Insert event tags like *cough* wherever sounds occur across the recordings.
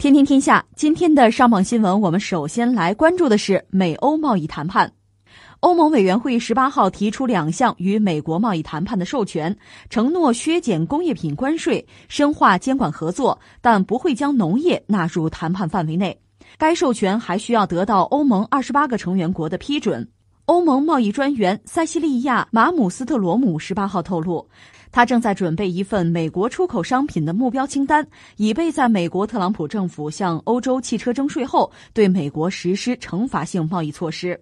天天天下，今天的上榜新闻，我们首先来关注的是美欧贸易谈判。欧盟委员会十八号提出两项与美国贸易谈判的授权，承诺削减工业品关税，深化监管合作，但不会将农业纳入谈判范围内。该授权还需要得到欧盟二十八个成员国的批准。欧盟贸易专员塞西利亚·马姆斯特罗姆十八号透露，他正在准备一份美国出口商品的目标清单，以备在美国特朗普政府向欧洲汽车征税后，对美国实施惩罚性贸易措施。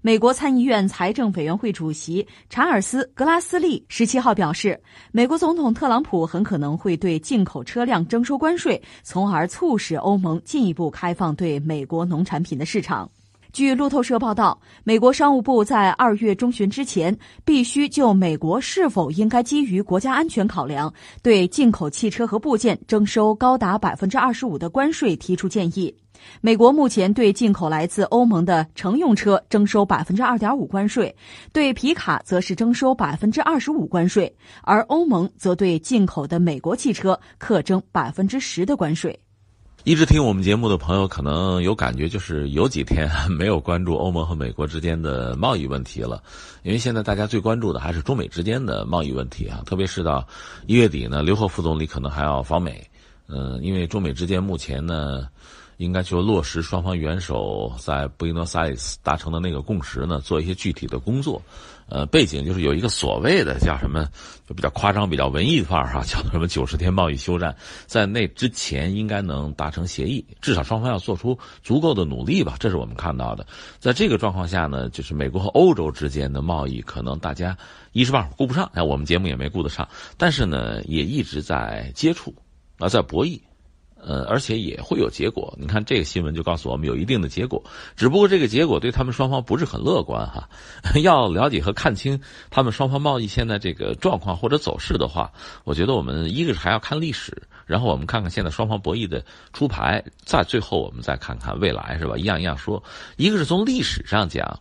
美国参议院财政委员会主席查尔斯·格拉斯利十七号表示，美国总统特朗普很可能会对进口车辆征收关税，从而促使欧盟进一步开放对美国农产品的市场。据路透社报道，美国商务部在二月中旬之前必须就美国是否应该基于国家安全考量对进口汽车和部件征收高达百分之二十五的关税提出建议。美国目前对进口来自欧盟的乘用车征收百分之二点五关税，对皮卡则是征收百分之二十五关税，而欧盟则对进口的美国汽车课征百分之十的关税。一直听我们节目的朋友可能有感觉，就是有几天 *laughs* 没有关注欧盟和美国之间的贸易问题了，因为现在大家最关注的还是中美之间的贸易问题啊，特别是到一月底呢，刘鹤副总理可能还要访美，嗯，因为中美之间目前呢。应该就落实双方元首在布宜诺斯艾利斯达成的那个共识呢，做一些具体的工作。呃，背景就是有一个所谓的叫什么，就比较夸张、比较文艺范儿哈，*laughs* 叫什么九十天贸易休战，在那之前应该能达成协议，至少双方要做出足够的努力吧，这是我们看到的。在这个状况下呢，就是美国和欧洲之间的贸易可能大家一时半会儿顾不上，哎，我们节目也没顾得上，但是呢，也一直在接触，啊，在博弈。呃，而且也会有结果。你看这个新闻就告诉我们有一定的结果，只不过这个结果对他们双方不是很乐观哈。*laughs* 要了解和看清他们双方贸易现在这个状况或者走势的话，我觉得我们一个是还要看历史，然后我们看看现在双方博弈的出牌，再最后我们再看看未来是吧？一样一样说。一个是从历史上讲，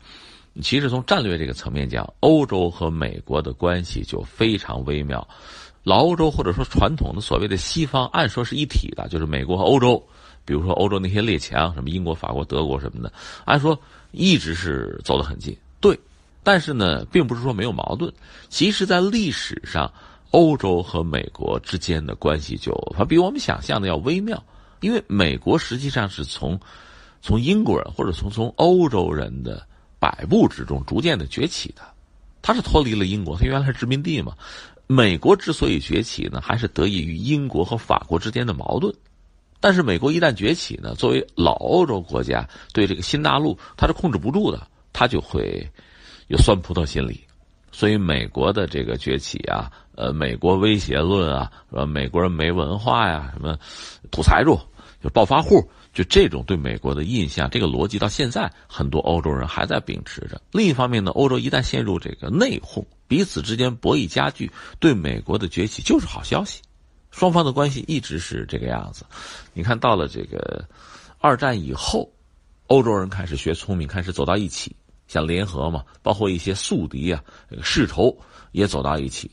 其实从战略这个层面讲，欧洲和美国的关系就非常微妙。老欧洲或者说传统的所谓的西方，按说是一体的，就是美国和欧洲，比如说欧洲那些列强，什么英国、法国、德国什么的，按说一直是走得很近。对，但是呢，并不是说没有矛盾。其实，在历史上，欧洲和美国之间的关系就它比我们想象的要微妙，因为美国实际上是从从英国人或者从从欧洲人的摆布之中逐渐的崛起的，它是脱离了英国，它原来是殖民地嘛。美国之所以崛起呢，还是得益于英国和法国之间的矛盾。但是，美国一旦崛起呢，作为老欧洲国家，对这个新大陆它是控制不住的，它就会有酸葡萄心理。所以，美国的这个崛起啊，呃，美国威胁论啊，呃美国人没文化呀，什么土财主、就暴发户，就这种对美国的印象，这个逻辑到现在很多欧洲人还在秉持着。另一方面呢，欧洲一旦陷入这个内讧。彼此之间博弈加剧，对美国的崛起就是好消息。双方的关系一直是这个样子。你看到了这个二战以后，欧洲人开始学聪明，开始走到一起，像联合嘛，包括一些宿敌啊、世仇也走到一起。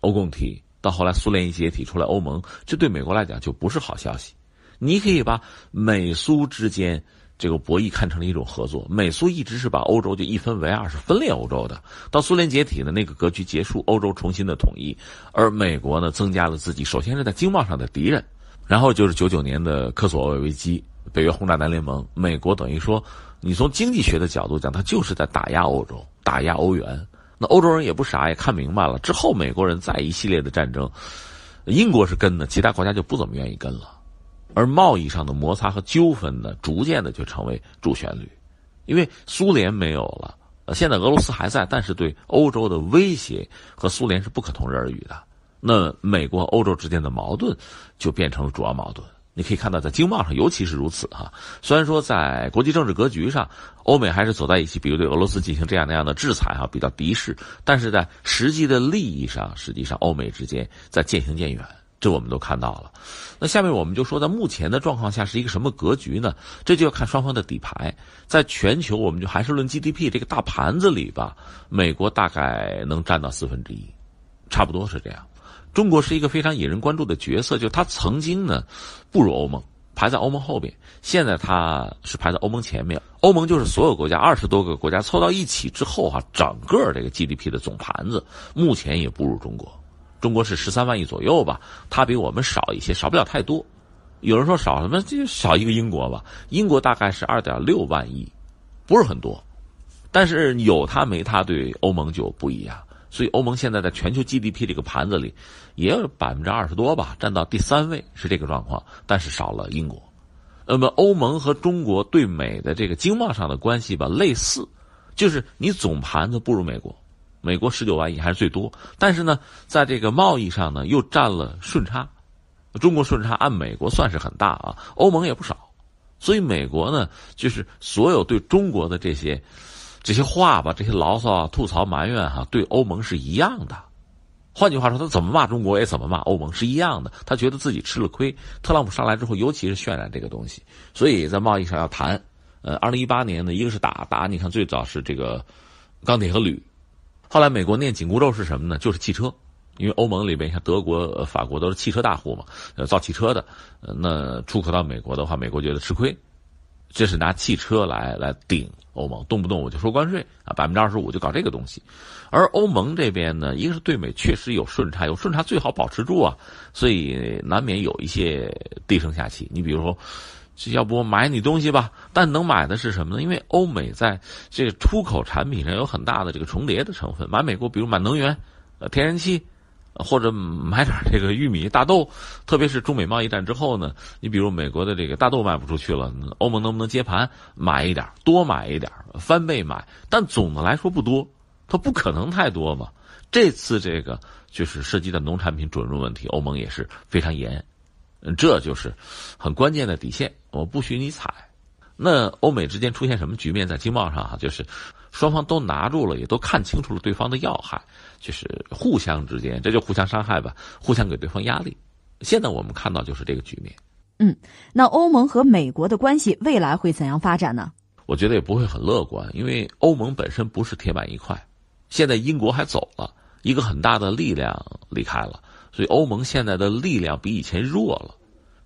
欧共体到后来苏联一解体出来欧盟，这对美国来讲就不是好消息。你可以把美苏之间。这个博弈看成了一种合作，美苏一直是把欧洲就一分为二，是分裂欧洲的。到苏联解体的那个格局结束，欧洲重新的统一，而美国呢增加了自己首先是在经贸上的敌人，然后就是九九年的科索沃危机，北约轰炸南联盟，美国等于说，你从经济学的角度讲，它就是在打压欧洲，打压欧元。那欧洲人也不傻，也看明白了。之后美国人再一系列的战争，英国是跟的，其他国家就不怎么愿意跟了。而贸易上的摩擦和纠纷呢，逐渐的就成为主旋律，因为苏联没有了，现在俄罗斯还在，但是对欧洲的威胁和苏联是不可同日而语的。那美国欧洲之间的矛盾就变成了主要矛盾。你可以看到，在经贸上尤其是如此哈。虽然说在国际政治格局上，欧美还是走在一起，比如对俄罗斯进行这样那样的制裁哈，比较敌视，但是在实际的利益上，实际上欧美之间在渐行渐远。这我们都看到了，那下面我们就说，在目前的状况下是一个什么格局呢？这就要看双方的底牌。在全球，我们就还是论 GDP 这个大盘子里吧，美国大概能占到四分之一，差不多是这样。中国是一个非常引人关注的角色，就它曾经呢不如欧盟，排在欧盟后边，现在它是排在欧盟前面。欧盟就是所有国家二十多个国家凑到一起之后哈，整个这个 GDP 的总盘子目前也不如中国。中国是十三万亿左右吧，它比我们少一些，少不了太多。有人说少什么？就少一个英国吧。英国大概是二点六万亿，不是很多，但是有它没它对欧盟就不一样。所以欧盟现在在全球 GDP 这个盘子里，也有百分之二十多吧，占到第三位是这个状况，但是少了英国。那么欧盟和中国对美的这个经贸上的关系吧，类似，就是你总盘子不如美国，美国十九万亿还是最多，但是呢，在这个贸易上呢又占了顺差，中国顺差按美国算是很大啊，欧盟也不少，所以美国呢就是所有对中国的这些。这些话吧，这些牢骚啊、吐槽、埋怨哈，对欧盟是一样的。换句话说，他怎么骂中国也怎么骂欧盟是一样的。他觉得自己吃了亏。特朗普上来之后，尤其是渲染这个东西，所以在贸易上要谈。呃，二零一八年呢，一个是打打，你看最早是这个钢铁和铝，后来美国念紧箍咒是什么呢？就是汽车，因为欧盟里边像德国、法国都是汽车大户嘛，呃，造汽车的，那出口到美国的话，美国觉得吃亏。这是拿汽车来来顶欧盟，动不动我就说关税啊，百分之二十五就搞这个东西。而欧盟这边呢，一个是对美确实有顺差，有顺差最好保持住啊，所以难免有一些低声下气。你比如说，要不我买你东西吧？但能买的是什么呢？因为欧美在这个出口产品上有很大的这个重叠的成分，买美国，比如买能源、呃天然气。或者买点这个玉米、大豆，特别是中美贸易战之后呢，你比如美国的这个大豆卖不出去了，欧盟能不能接盘买一点，多买一点，翻倍买？但总的来说不多，它不可能太多嘛。这次这个就是涉及到农产品准入问题，欧盟也是非常严，这就是很关键的底线，我不许你踩。那欧美之间出现什么局面？在经贸上哈，就是双方都拿住了，也都看清楚了对方的要害，就是互相之间，这就互相伤害吧，互相给对方压力。现在我们看到就是这个局面。嗯，那欧盟和美国的关系未来会怎样发展呢？我觉得也不会很乐观，因为欧盟本身不是铁板一块，现在英国还走了一个很大的力量离开了，所以欧盟现在的力量比以前弱了。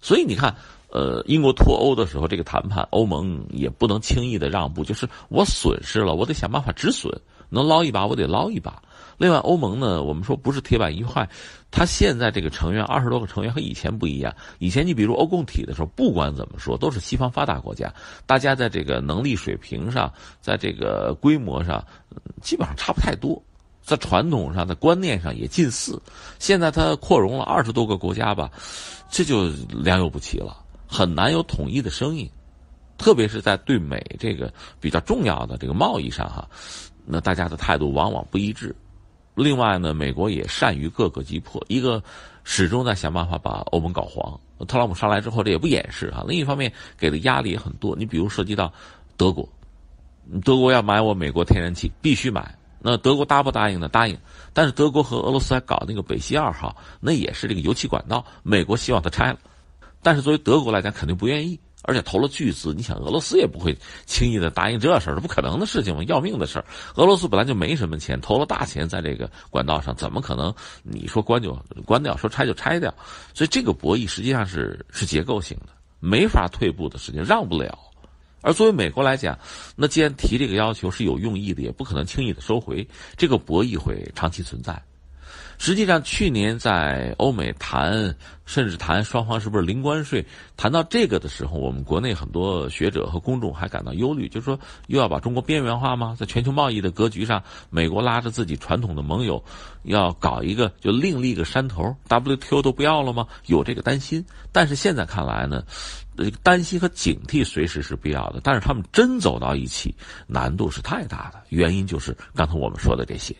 所以你看。呃，英国脱欧的时候，这个谈判，欧盟也不能轻易的让步，就是我损失了，我得想办法止损，能捞一把我得捞一把。另外，欧盟呢，我们说不是铁板一块，它现在这个成员二十多个成员和以前不一样。以前你比如欧共体的时候，不管怎么说都是西方发达国家，大家在这个能力水平上，在这个规模上，基本上差不太多，在传统上，在观念上也近似。现在它扩容了二十多个国家吧，这就良莠不齐了。很难有统一的声音，特别是在对美这个比较重要的这个贸易上哈，那大家的态度往往不一致。另外呢，美国也善于各个击破，一个始终在想办法把欧盟搞黄。特朗普上来之后，这也不掩饰啊。另一方面，给的压力也很多。你比如涉及到德国，德国要买我美国天然气，必须买。那德国答不答应呢？答应。但是德国和俄罗斯还搞那个北溪二号，那也是这个油气管道，美国希望它拆了。但是作为德国来讲，肯定不愿意，而且投了巨资。你想，俄罗斯也不会轻易的答应这事儿，这不可能的事情嘛，要命的事儿。俄罗斯本来就没什么钱，投了大钱在这个管道上，怎么可能？你说关就关掉，说拆就拆掉。所以这个博弈实际上是是结构性的，没法退步的事情，让不了。而作为美国来讲，那既然提这个要求是有用意的，也不可能轻易的收回。这个博弈会长期存在。实际上，去年在欧美谈，甚至谈双方是不是零关税，谈到这个的时候，我们国内很多学者和公众还感到忧虑，就是说又要把中国边缘化吗？在全球贸易的格局上，美国拉着自己传统的盟友，要搞一个就另立个山头，WTO 都不要了吗？有这个担心。但是现在看来呢，这个担心和警惕随时是必要的。但是他们真走到一起，难度是太大的。原因就是刚才我们说的这些。